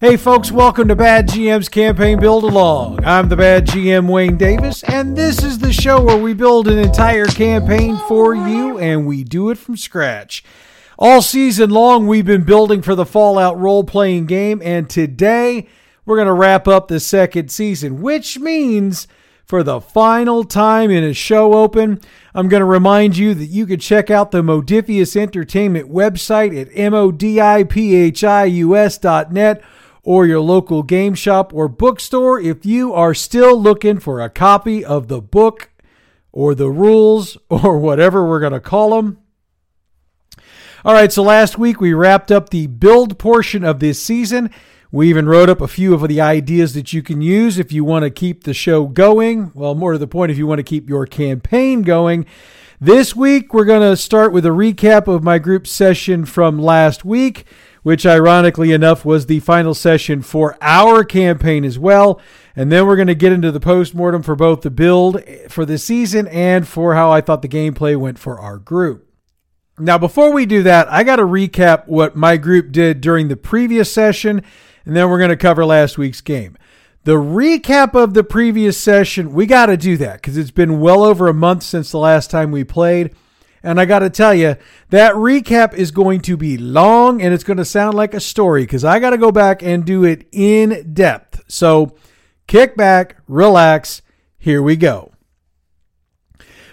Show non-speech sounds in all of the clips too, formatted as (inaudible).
Hey folks, welcome to Bad GM's Campaign Build Along. I'm the Bad GM Wayne Davis, and this is the show where we build an entire campaign for you and we do it from scratch. All season long, we've been building for the Fallout role playing game, and today we're going to wrap up the second season, which means for the final time in a show open, I'm going to remind you that you can check out the Modiphius Entertainment website at modiphius.net or your local game shop or bookstore if you are still looking for a copy of the book or the rules (laughs) or whatever we're going to call them. All right, so last week we wrapped up the build portion of this season. We even wrote up a few of the ideas that you can use if you want to keep the show going. Well, more to the point, if you want to keep your campaign going. This week, we're going to start with a recap of my group session from last week which ironically enough was the final session for our campaign as well. And then we're going to get into the post-mortem for both the build eh, for the season and for how I thought the gameplay went for our group. Now, before we do that, I got to recap what my group did during the previous session, and then we're going to cover last week's game. The recap of the previous session, we got to do that because it's been well over a month since the last time we played. And I got to tell you, that recap is going to be long and it's going to sound like a story because I got to go back and do it in depth. So kick back, relax. Here we go.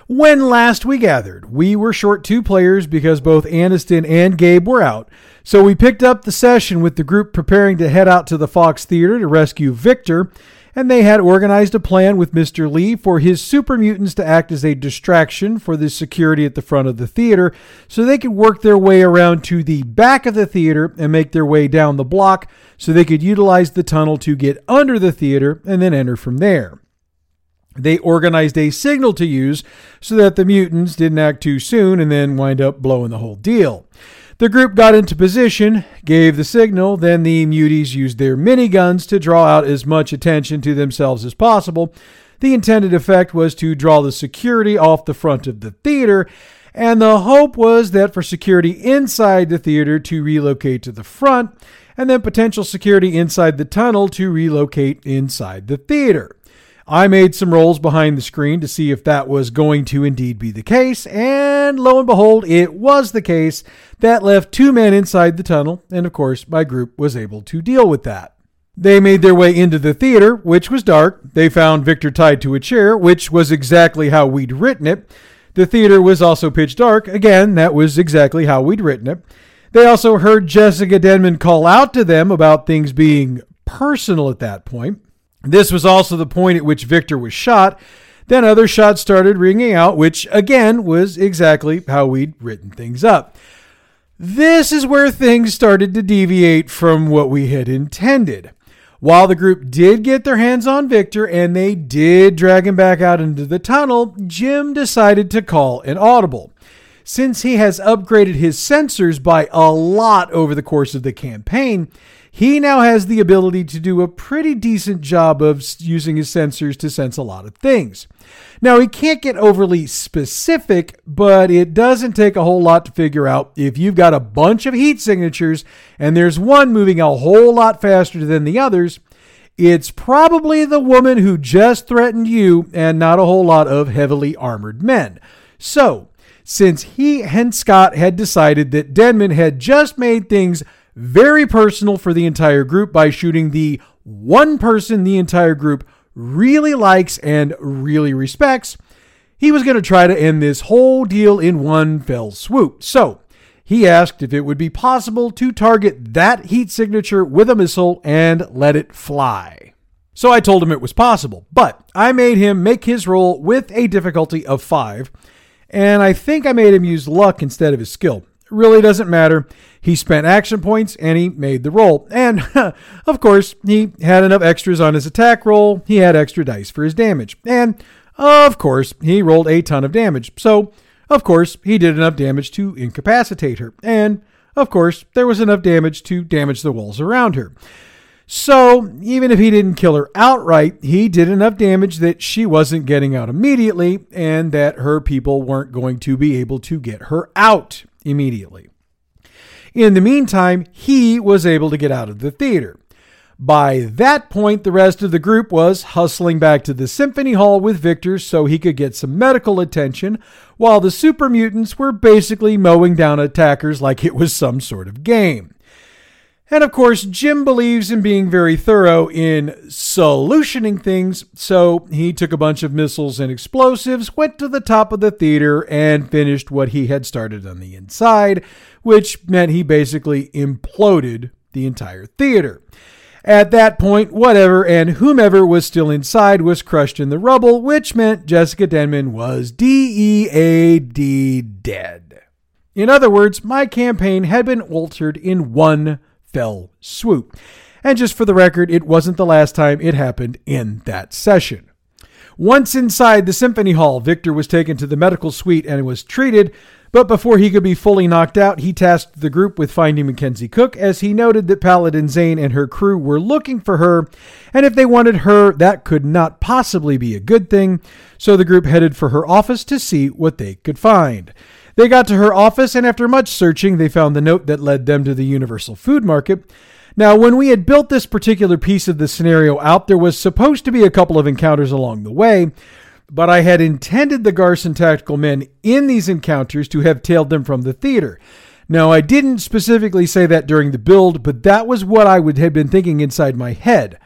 When last we gathered, we were short two players because both Aniston and Gabe were out. So we picked up the session with the group preparing to head out to the Fox Theater to rescue Victor and they had organized a plan with Mr. Lee for his super mutants to act as a distraction for the security at the front of the theater so they could work their way around to the back of the theater and make their way down the block so they could utilize the tunnel to get under the theater and then enter from there. They organized a signal to use so that the mutants didn't act too soon and then wind up blowing the whole deal. The group got into position, gave the signal, then the muties used their miniguns to draw out as much attention to themselves as possible. The intended effect was to draw the security off the front of the theater, and the hope was that for security inside the theater to relocate to the front, and then potential security inside the tunnel to relocate inside the theater. I made some rolls behind the screen to see if that was going to indeed be the case, and lo and behold, it was the case. That left two men inside the tunnel, and of course, my group was able to deal with that. They made their way into the theater, which was dark. They found Victor tied to a chair, which was exactly how we'd written it. The theater was also pitch dark. Again, that was exactly how we'd written it. They also heard Jessica Denman call out to them about things being personal at that point. This was also the point at which Victor was shot. Then other shots started ringing out, which again was exactly how we'd written things up. This is where things started to deviate from what we had intended. While the group did get their hands on Victor and they did drag him back out into the tunnel, Jim decided to call an audible. Since he has upgraded his sensors by a lot over the course of the campaign, he now has the ability to do a pretty decent job of using his sensors to sense a lot of things. Now, he can't get overly specific, but it doesn't take a whole lot to figure out if you've got a bunch of heat signatures and there's one moving a whole lot faster than the others. It's probably the woman who just threatened you and not a whole lot of heavily armored men. So, since he and Scott had decided that Denman had just made things very personal for the entire group by shooting the one person the entire group really likes and really respects. He was going to try to end this whole deal in one fell swoop. So, he asked if it would be possible to target that heat signature with a missile and let it fly. So I told him it was possible, but I made him make his roll with a difficulty of 5, and I think I made him use luck instead of his skill really doesn't matter. He spent action points and he made the roll. And (laughs) of course, he had enough extras on his attack roll. He had extra dice for his damage. And of course, he rolled a ton of damage. So, of course, he did enough damage to incapacitate her. And of course, there was enough damage to damage the walls around her. So, even if he didn't kill her outright, he did enough damage that she wasn't getting out immediately and that her people weren't going to be able to get her out immediately. In the meantime, he was able to get out of the theater. By that point, the rest of the group was hustling back to the Symphony Hall with Victor so he could get some medical attention, while the super mutants were basically mowing down attackers like it was some sort of game. And of course, Jim believes in being very thorough in solutioning things, so he took a bunch of missiles and explosives, went to the top of the theater, and finished what he had started on the inside, which meant he basically imploded the entire theater. At that point, whatever and whomever was still inside was crushed in the rubble, which meant Jessica Denman was DEAD dead. In other words, my campaign had been altered in one fell swoop. And just for the record, it wasn't the last time it happened in that session. Once inside the Symphony Hall, Victor was taken to the medical suite and was treated, but before he could be fully knocked out, he tasked the group with finding Mackenzie Cook as he noted that Paladin Zane and her crew were looking for her, and if they wanted her, that could not possibly be a good thing, so the group headed for her office to see what they could find. They got to her office, and after much searching, they found the note that led them to the Universal Food Market. Now, when we had built this particular piece of the scenario out, there was supposed to be a couple of encounters along the way, but I had intended the Garson tactical men in these encounters to have tailed them from the theater. Now, I didn't specifically say that during the build, but that was what I would have been thinking inside my head.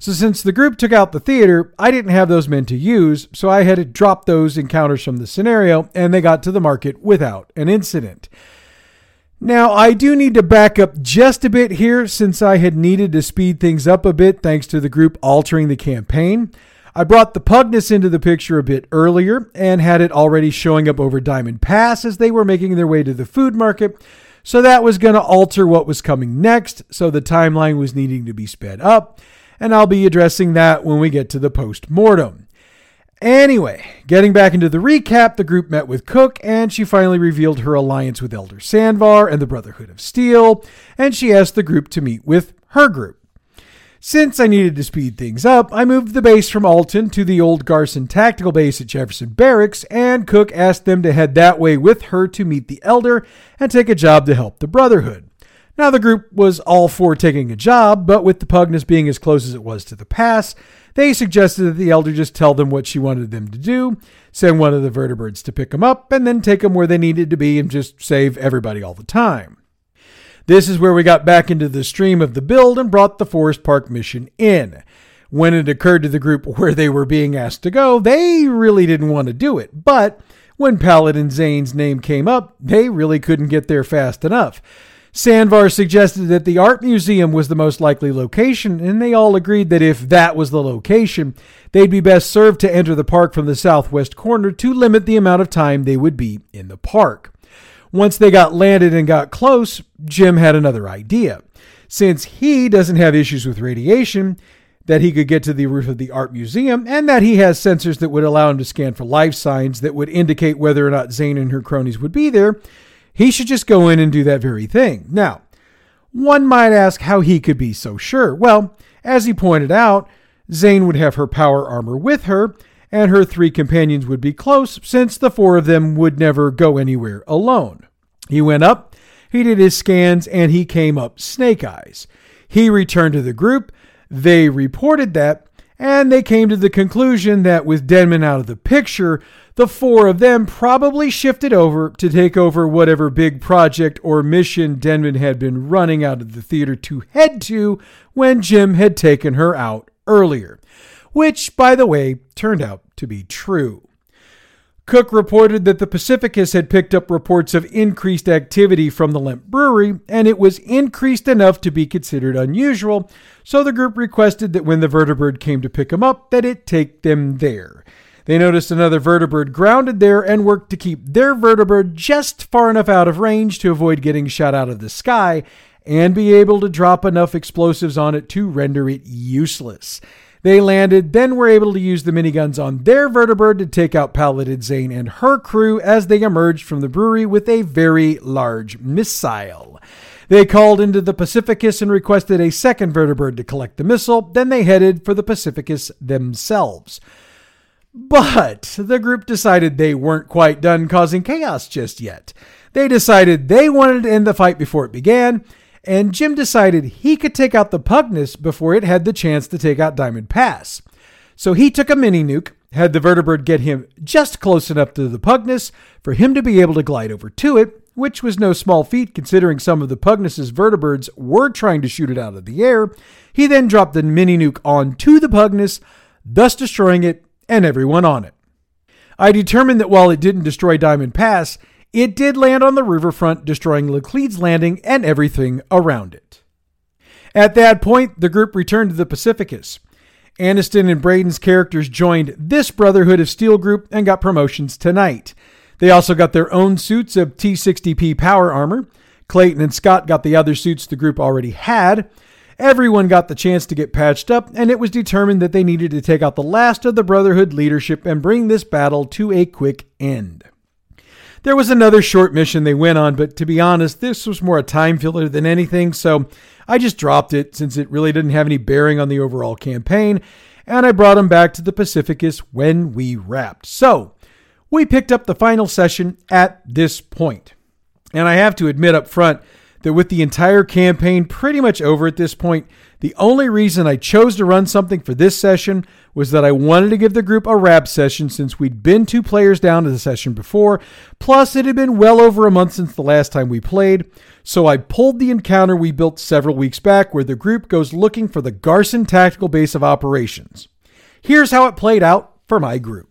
So, since the group took out the theater, I didn't have those men to use, so I had to drop those encounters from the scenario, and they got to the market without an incident. Now, I do need to back up just a bit here since I had needed to speed things up a bit thanks to the group altering the campaign. I brought the Pugnus into the picture a bit earlier and had it already showing up over Diamond Pass as they were making their way to the food market. So that was going to alter what was coming next, so the timeline was needing to be sped up, and I'll be addressing that when we get to the post mortem. Anyway, getting back into the recap, the group met with Cook and she finally revealed her alliance with Elder Sandvar and the Brotherhood of Steel, and she asked the group to meet with her group. Since I needed to speed things up, I moved the base from Alton to the old Garson tactical base at Jefferson Barracks, and Cook asked them to head that way with her to meet the Elder and take a job to help the Brotherhood. Now, the group was all for taking a job, but with the Pugnus being as close as it was to the pass, they suggested that the Elder just tell them what she wanted them to do, send one of the vertibirds to pick them up, and then take them where they needed to be and just save everybody all the time. This is where we got back into the stream of the build and brought the Forest Park mission in. When it occurred to the group (laughs) where they were being asked to go, they really didn't want to do it. But when Paladin Zane's name came up, they really couldn't get there fast enough. Sandvar suggested that the art museum was the most likely location, and they all agreed that if that was the location, they'd be best served to enter the park from the southwest corner to limit the amount of time they would be in the park. Once they got landed and got close, Jim had another idea. Since he doesn't have issues with radiation, that he could get to the roof of the art museum, and that he has sensors that would allow him to scan for life signs that would indicate whether or not Zane and her cronies would be there, he should just go in and do that very thing. Now, one might ask how he could be so sure. Well, as he pointed out, Zane would have her power armor with her, and her three companions would be close, since the four of them would never go anywhere alone. He went up, he did his scans, and he came up snake eyes. He returned to the group, they reported that, and they came to the conclusion that with Denman out of the picture, the four of them probably shifted over to take over whatever big project or mission Denman had been running out of the theater to head to when Jim had taken her out earlier which, by the way, turned out to be true. Cook reported that the Pacificus had picked up reports of increased activity from the Lemp Brewery, and it was increased enough to be considered unusual, so the group requested that when the vertibird came to pick them up, that it take them there. They noticed another vertibird grounded there and worked to keep their vertibird just far enough out of range to avoid getting shot out of the sky and be able to drop enough explosives on it to render it useless. They landed, then were able to use the miniguns on their vertibird to take out Paladin Zane and her crew as they emerged from the brewery with a very large missile. They called into the Pacificus and requested a second vertibird to collect the missile, then they headed for the Pacificus themselves. But the group decided they weren't quite done causing chaos just yet. They decided they wanted to end the fight before it began, and Jim decided he could take out the Pugnus before it had the chance to take out Diamond Pass. So he took a mini nuke, had the vertibird get him just close enough to the Pugnus for him to be able to glide over to it, which was no small feat considering some of the Pugnus's vertibirds were trying to shoot it out of the air. He then dropped the mini nuke onto the Pugnus, thus destroying it and everyone on it. I determined that while it didn't destroy Diamond Pass, it did land on the riverfront, destroying Laclede's Landing and everything around it. At that point, the group returned to the Pacificus. Aniston and Braden's characters joined this Brotherhood of Steel group and got promotions tonight. They also got their own suits of T60P power armor. Clayton and Scott got the other suits the group already had. Everyone got the chance to get patched up, and it was determined that they needed to take out the last of the Brotherhood leadership and bring this battle to a quick end. There was another short mission they went on, but to be honest, this was more a time filler than anything, so I just dropped it since it really didn't have any bearing on the overall campaign, and I brought them back to the Pacificus when we wrapped. So, we picked up the final session at this point. And I have to admit up front that with the entire campaign pretty much over at this point, the only reason I chose to run something for this session was that I wanted to give the group a wrap session since we'd been two players down to the session before, plus it had been well over a month since the last time we played. So I pulled the encounter we built several weeks back where the group goes looking for the Garson Tactical Base of Operations. Here's how it played out for my group.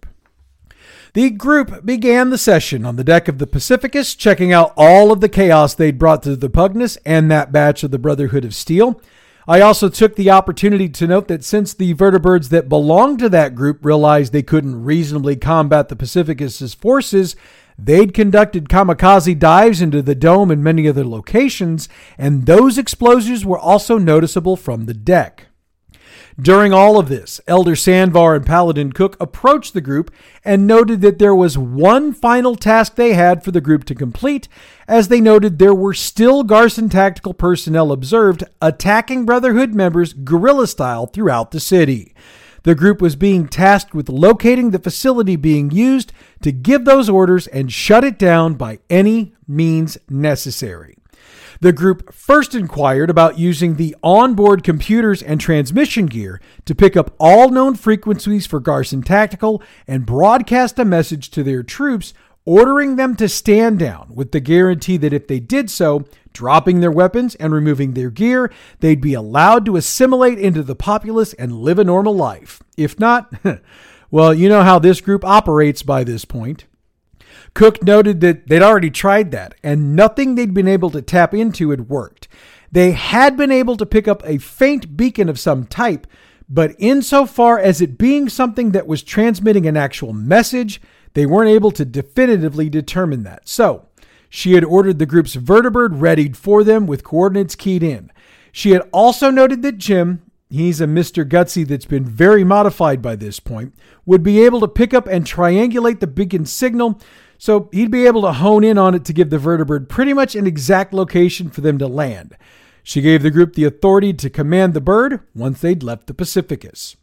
The group began the session on the deck of the Pacificus, checking out all of the chaos they'd brought to the Pugnus and that batch of the Brotherhood of Steel. I also took the opportunity to note that since the vertibirds that belonged to that group realized they couldn't reasonably combat the Pacificus's forces, they'd conducted kamikaze dives into the dome and many other locations, and those explosions were also noticeable from the deck. During all of this, Elder Sandvar and Paladin Cook approached the group and noted that there was one final task they had for the group to complete, as they noted there were still Garson tactical personnel observed attacking Brotherhood members guerrilla style throughout the city. The group was being tasked with locating the facility being used to give those orders and shut it down by any means necessary. The group first inquired about using the onboard computers and transmission gear to pick up all known frequencies for Garson Tactical and broadcast a message to their troops ordering them to stand down with the guarantee that if they did so, dropping their weapons and removing their gear, they'd be allowed to assimilate into the populace and live a normal life. If not, (laughs) well, you know how this group operates by this point. Cook noted that they'd already tried that, and nothing they'd been able to tap into had worked. They had been able to pick up a faint beacon of some type, but insofar as it being something that was transmitting an actual message, they weren't able to definitively determine that. So, she had ordered the group's vertibird readied for them with coordinates keyed in. She had also noted that Jim, he's a Mr. Gutsy that's been very modified by this point, would be able to pick up and triangulate the beacon signal so he'd be able to hone in on it to give the vertibird pretty much an exact location for them to land. She gave the group the authority to command the bird once they'd left the Pacificus.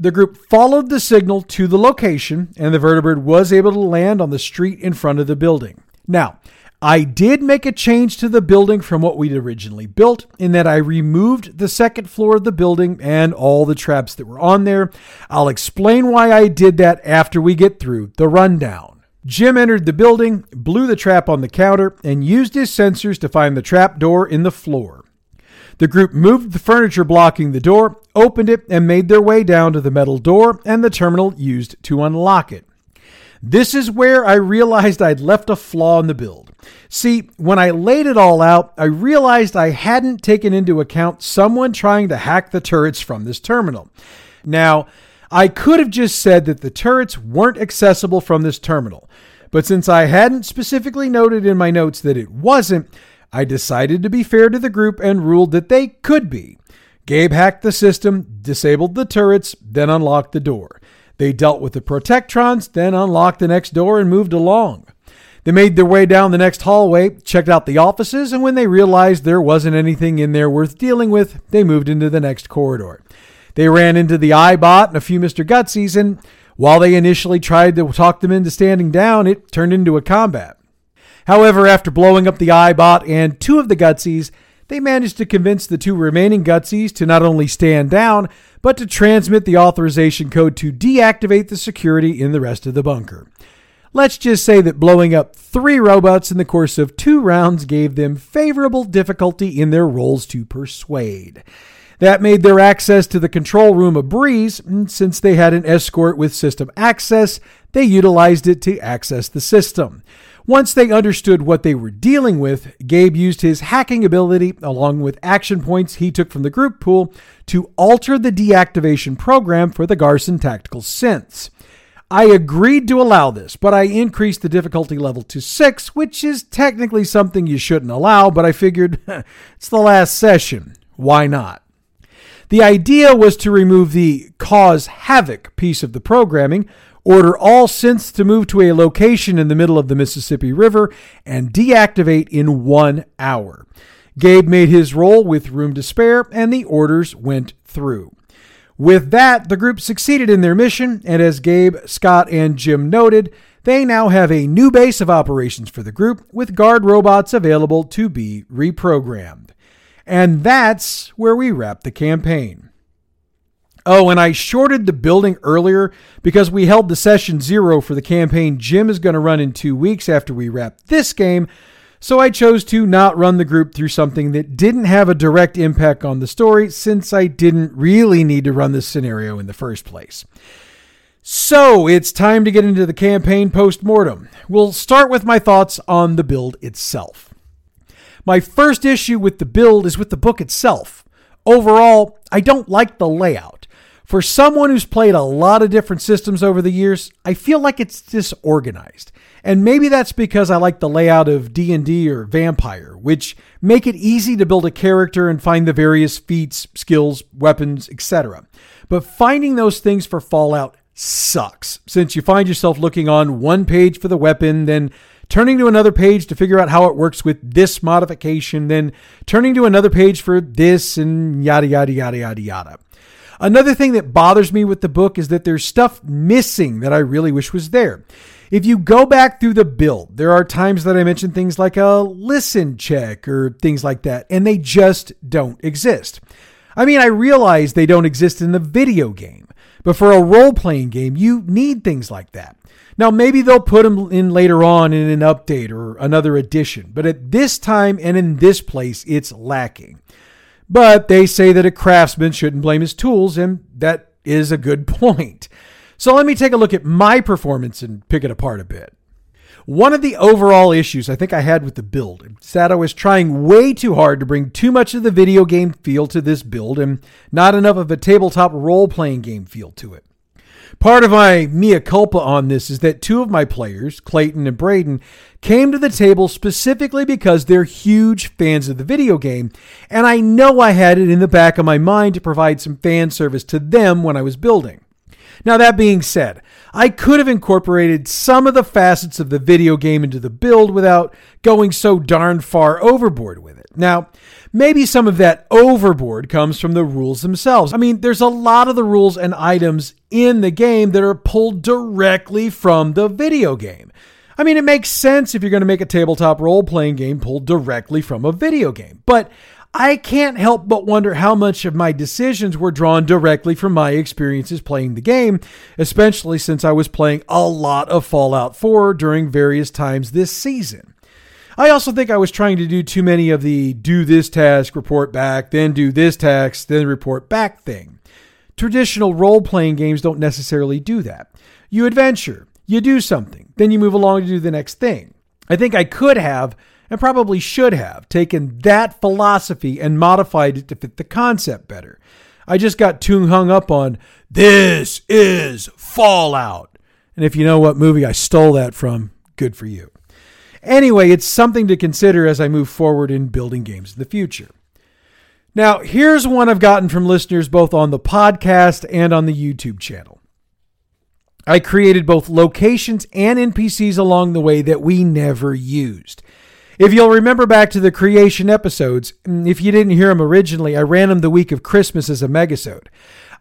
The group followed the signal to the location, and the vertibird was able to land on the street in front of the building. Now, I did make a change to the building from what we'd originally built in that I removed the second floor of the building and all the traps that were on there. I'll explain why I did that after we get through the rundown. Jim entered the building, blew the trap on the counter, and used his sensors to find the trap door in the floor. The group moved the furniture blocking the door, opened it, and made their way down to the metal door and the terminal used to unlock it. This is where I realized I'd left a flaw in the build. See, when I laid it all out, I realized I hadn't taken into account someone trying to hack the turrets from this terminal. Now, I could have just said that the turrets weren't accessible from this terminal, but since I hadn't specifically noted in my notes that it wasn't, I decided to be fair to the group and ruled that they could be. Gabe hacked the system, disabled the turrets, then unlocked the door. They dealt with the Protectrons, then unlocked the next door and moved along. They made their way down the next hallway, checked out the offices, and when they realized there wasn't anything in there worth dealing with, they moved into the next corridor. They ran into the Eyebot and a few Mr. Gutsies, and while they initially tried to talk them into standing down, it turned into a combat. However, after blowing up the Eyebot and two of the Gutsies, they managed to convince the two remaining Gutsies to not only stand down, but to transmit the authorization code to deactivate the security in the rest of the bunker. Let's just say that blowing up three robots in the course of two rounds gave them favorable difficulty in their rolls to persuade. That made their access to the control room a breeze, and since they had an escort with system access, they utilized it to access the system. Once they understood what they were dealing with, Gabe used his hacking ability, along with action points he took from the group pool, to alter the deactivation program for the Garson tactical synths. I agreed to allow this, but I increased the difficulty level to 6, which is technically something you shouldn't allow, but I figured (laughs) it's the last session. Why not? The idea was to remove the cause havoc piece of the programming, order all synths to move to a location in the middle of the Mississippi River, and deactivate in one hour. Gabe made his roll with room to spare, and the orders went through. With that, the group succeeded in their mission, and as Gabe, Scott, and Jim noted, they now have a new base of operations for the group with guard robots available to be reprogrammed. And that's where we wrap the campaign. Oh, and I shorted the building earlier because we held the session zero for the campaign Jim is going to run in two weeks after we wrap this game so I chose to not run the group through something that didn't have a direct impact on the story since I didn't really need to run this scenario in the first place. So it's time to get into the campaign post mortem. We'll start with my thoughts on the build itself. My first issue with the build is with the book itself. Overall, I don't like the layout. For someone who's played a lot of different systems over the years, I feel like it's disorganized. And maybe that's because I like the layout of D&D or Vampire, which make it easy to build a character and find the various feats, skills, weapons, etc. But finding those things for Fallout sucks, since you find yourself looking on one page for the weapon, then turning to another page to figure out how it works with this modification, then turning to another page for this, and yada, yada, yada, yada, yada. Another thing that bothers me with the book is that there's stuff missing that I really wish was there. If you go back through the build, there are times that I mention things like a listen check or things like that, and they just don't exist. I mean, I realize they don't exist in the video game, but for a role playing game, you need things like that. Now, maybe they'll put them in later on in an update or another edition, but at this time and in this place, it's lacking. But they say that a craftsman shouldn't blame his tools, and that is a good (laughs) point. So let me take a look at my performance and pick it apart a bit. One of the overall issues I think I had with the build is that I was trying way too hard to bring too much of the video game feel to this build and not enough of a tabletop role playing game feel to it. Part of my mea culpa on this is that two of my players, Clayton and Braden, came to the table specifically because they're huge fans of the video game, and I know I had it in the back of my mind to provide some fan service to them when I was building. Now, that being said, I could have incorporated some of the facets of the video game into the build without going so darn far overboard with it. Now, maybe some of that overboard comes from the rules themselves. I mean, there's a lot of the rules and items in the game that are pulled directly from the video game. I mean, it makes sense if you're going to make a tabletop role playing game pulled directly from a video game. But I can't help but wonder how much of my decisions were drawn directly from my experiences playing the game, especially since I was playing a lot of Fallout 4 during various times this season. I also think I was trying to do too many of the do this task, report back, then do this task, then report back thing. Traditional role playing games don't necessarily do that. You adventure, you do something, then you move along to do the next thing. I think I could have and probably should have taken that philosophy and modified it to fit the concept better. I just got too hung up on this is Fallout. And if you know what movie I stole that from, good for you. Anyway, it's something to consider as I move forward in building games in the future. Now, here's one I've gotten from listeners both on the podcast and on the YouTube channel. I created both locations and NPCs along the way that we never used. If you'll remember back to the creation episodes, mm, if you didn't hear them originally, I ran them the week of Christmas as a megasode.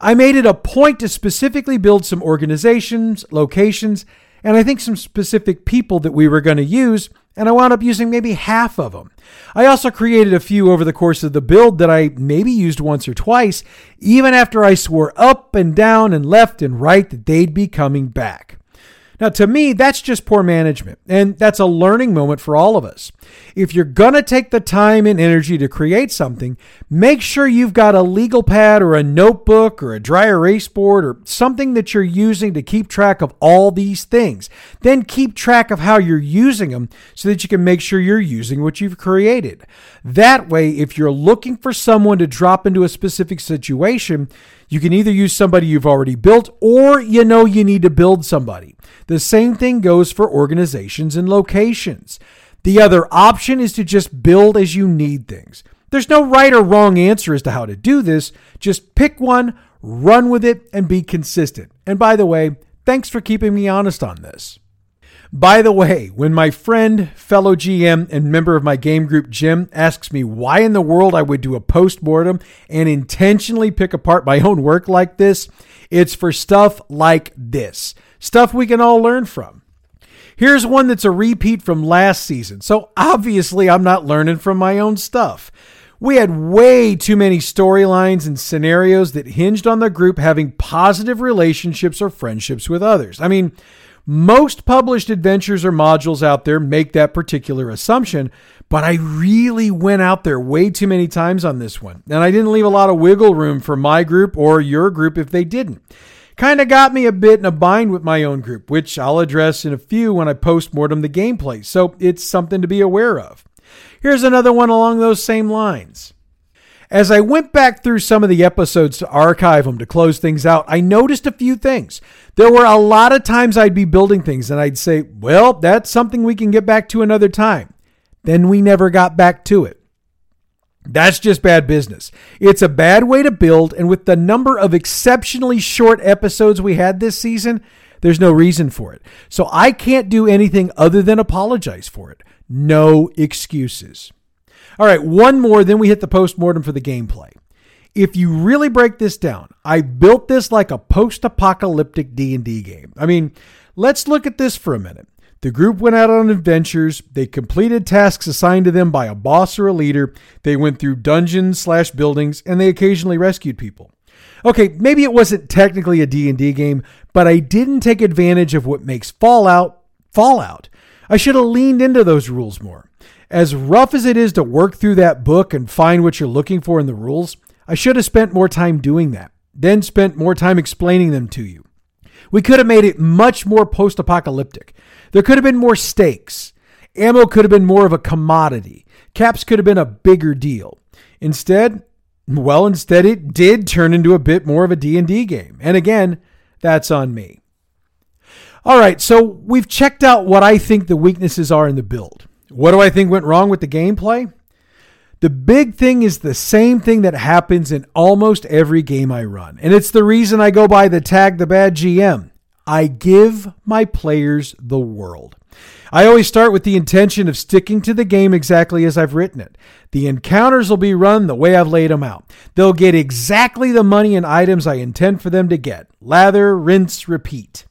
I made it a point to specifically build some organizations, locations, and I think some specific people that we were going to use and I wound up using maybe half of them. I also created a few over the course of the build that I maybe used once or twice, even after I swore up and down and left and right that they'd be coming back. Now, to me, that's just poor management, and that's a learning moment for all of us. If you're going to take the time and energy to create something, make sure you've got a legal pad or a notebook or a dry erase board or something that you're using to keep track of all these things. Then keep track of how you're using them so that you can make sure you're using what you've created. That way, if you're looking for someone to drop into a specific situation, you can either use somebody you've already built or you know you need to build somebody. The same thing goes for organizations and locations. The other option is to just build as you need things. There's no right or wrong answer as to how to do this. Just pick one, run with it, and be consistent. And by the way, thanks for keeping me honest on this. By the way, when my friend, fellow GM, and member of my game group, Jim, asks me why in the world I would do a post mortem and intentionally pick apart my own work like this, it's for stuff like this stuff we can all learn from. Here's one that's a repeat from last season, so obviously I'm not learning from my own stuff. We had way too many storylines and scenarios that hinged on the group having positive relationships or friendships with others. I mean, most published adventures or modules out there make that particular assumption, but I really went out there way too many times on this one. And I didn't leave a lot of wiggle room for my group or your group if they didn't. Kind of got me a bit in a bind with my own group, which I'll address in a few when I post mortem the gameplay, so it's something to be aware of. Here's another one along those same lines. As I went back through some of the episodes to archive them to close things out, I noticed a few things. There were a lot of times I'd be building things and I'd say, well, that's something we can get back to another time. Then we never got back to it. That's just bad business. It's a bad way to build, and with the number of exceptionally short episodes we had this season, there's no reason for it. So I can't do anything other than apologize for it. No excuses. All right, one more, then we hit the post-mortem for the gameplay. If you really break this down, I built this like a post-apocalyptic D&D game. I mean, let's look at this for a minute. The group went out on adventures. They completed tasks assigned to them by a boss or a leader. They went through dungeons slash buildings, and they occasionally rescued people. Okay, maybe it wasn't technically a D&D game, but I didn't take advantage of what makes Fallout Fallout. I should have leaned into those rules more. As rough as it is to work through that book and find what you're looking for in the rules, I should have spent more time doing that, then spent more time explaining them to you. We could have made it much more post apocalyptic. There could have been more stakes. Ammo could have been more of a commodity. Caps could have been a bigger deal. Instead, well, instead it did turn into a bit more of a D&D game. And again, that's on me. All right, so we've checked out what I think the weaknesses are in the build. What do I think went wrong with the gameplay? The big thing is the same thing that happens in almost every game I run. And it's the reason I go by the tag the bad GM. I give my players the world. I always start with the intention of sticking to the game exactly as I've written it. The encounters will be run the way I've laid them out. They'll get exactly the money and items I intend for them to get. Lather, rinse, repeat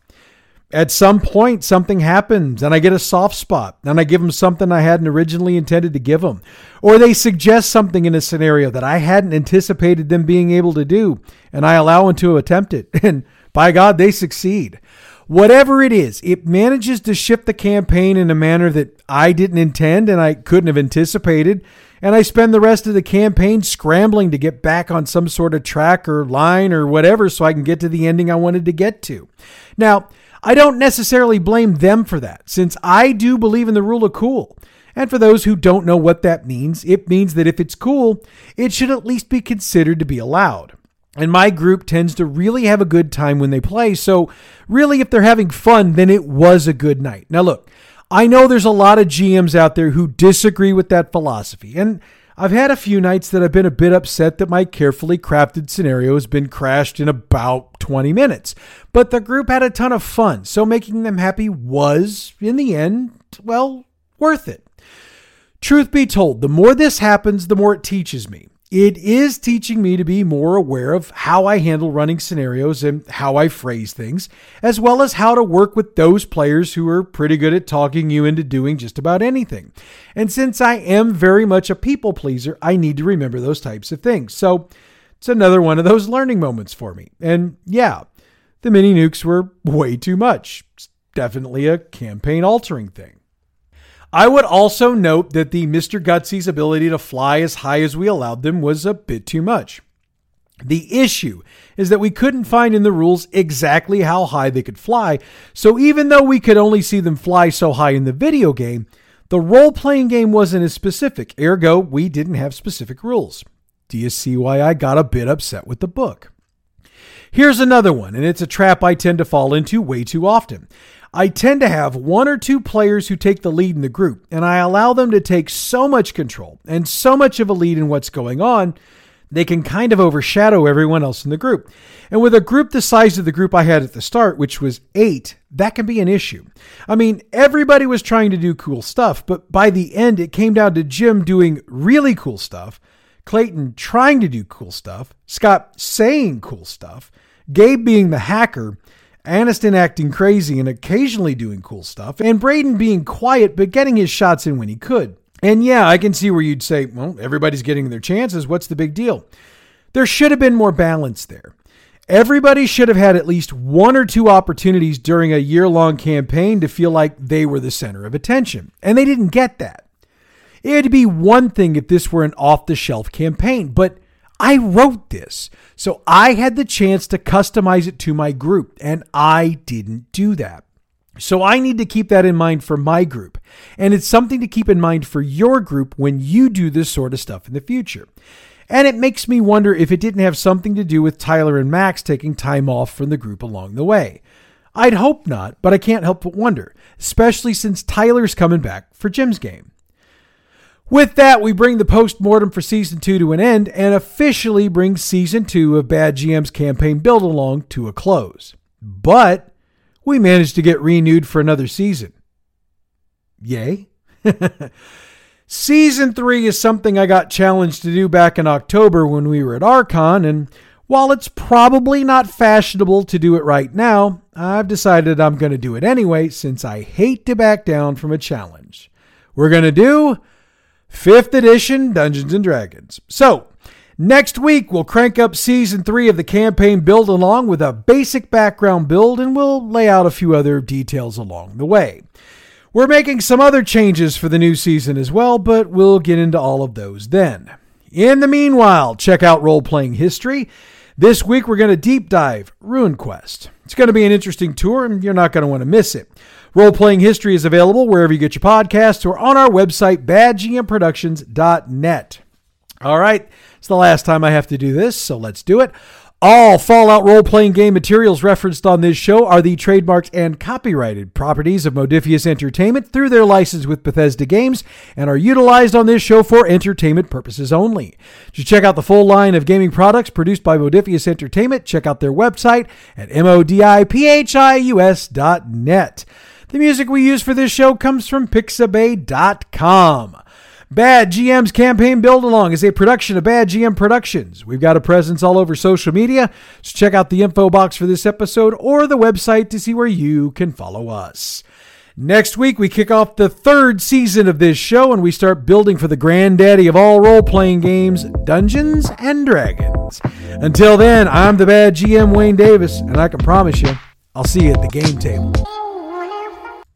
at some point something happens and I get a soft spot and I give them something I hadn't originally intended to give them. Or they suggest something in a scenario that I hadn't anticipated them being able to do and I allow them to attempt it. (laughs) And by God, they succeed. Whatever it is, it manages to shift the campaign in a manner that I didn't intend and I couldn't have anticipated. And I spend the rest of the campaign scrambling to get back on some sort of track or line or whatever so I can get to the ending I wanted to get to. Now, I don't necessarily blame them for that, since I do believe in the rule of cool. And for those who don't know what that means, it means that if it's cool, it should at least be considered to be allowed. And my group tends to really have a good time when they play. So, really, if they're having fun, then it was a good night. Now, look, I know there's a lot of GMs out there who disagree with that philosophy. And I've had a few nights that I've been a bit upset that my carefully crafted scenario has been crashed in about 20 minutes. But the group had a ton of fun, so making them happy was, in the end, well, worth it. Truth be told, the more this happens, the more it teaches me. It is teaching me to be more aware of how I handle running scenarios and how I phrase things, as well as how to work with those players who are pretty good at talking you into doing just about anything. And since I am very much a people pleaser, I need to remember those types of things. So it's another one of those learning moments for me. And yeah, the mini nukes were way too much. It's definitely a campaign altering thing. I would also note that the Mr. Gutsy's ability to fly as high as we allowed them was a bit too much. The issue is that we couldn't find in the rules exactly how high they could fly, so even though we could only see them fly so high in the video game, the role playing game wasn't as specific, ergo, we didn't have specific rules. Do you see why I got a bit upset with the book? Here's another one, and it's a trap I tend to fall into way too often. I tend to have one or two players who take the lead in the group, and I allow them to take so much control and so much of a lead in what's going on, they can kind of overshadow everyone else in the group. And with a group the size of the group I had at the start, which was eight, that can be an issue. I mean, everybody was trying to do cool stuff, but by the end, it came down to Jim doing really cool stuff, Clayton trying to do cool stuff, Scott saying cool stuff, Gabe being the hacker, Aniston acting crazy and occasionally doing cool stuff, and Braden being quiet but getting his shots in when he could. And yeah, I can see where you'd say, well, everybody's getting their chances. What's the big deal? There should have been more balance there. Everybody should have had at least one or two opportunities during a year long campaign to feel like they were the center of attention, and they didn't get that. It'd be one thing if this were an off the shelf campaign, but I wrote this, so I had the chance to customize it to my group, and I didn't do that. So I need to keep that in mind for my group. And it's something to keep in mind for your group when you do this sort of stuff in the future. And it makes me wonder if it didn't have something to do with Tyler and Max taking time off from the group along the way. I'd hope not, but I can't help but wonder, especially since Tyler's coming back for Jim's game. With that, we bring the post mortem for season two to an end and officially bring season two of Bad GM's campaign build along to a close. But we managed to get renewed for another season. Yay. (laughs) season three is something I got challenged to do back in October when we were at Archon, and while it's probably not fashionable to do it right now, I've decided I'm going to do it anyway since I hate to back down from a challenge. We're going to do 5th edition Dungeons and Dragons. So, next week we'll crank up season 3 of the campaign build along with a basic background build and we'll lay out a few other details along the way. We're making some other changes for the new season as well, but we'll get into all of those then. In the meanwhile, check out Role Playing History. This week we're going to deep dive RuneQuest. It's going to be an interesting tour and you're not going to want to miss it. Role Playing History is available wherever you get your podcasts or on our website, badgmproductions.net. All right, it's the last time I have to do this, so let's do it. All Fallout role playing game materials referenced on this show are the trademarks and copyrighted properties of Modiphius Entertainment through their license with Bethesda Games and are utilized on this show for entertainment purposes only. To check out the full line of gaming products produced by Modiphius Entertainment, check out their website at modiphius.net. The music we use for this show comes from Pixabay.com. Bad GM's Campaign Build Along is a production of Bad GM Productions. We've got a presence all over social media, so check out the info box for this episode or the website to see where you can follow us. Next week, we kick off the third season of this show and we start building for the granddaddy of all role playing games, Dungeons and Dragons. Until then, I'm the bad GM, Wayne Davis, and I can promise you, I'll see you at the game table.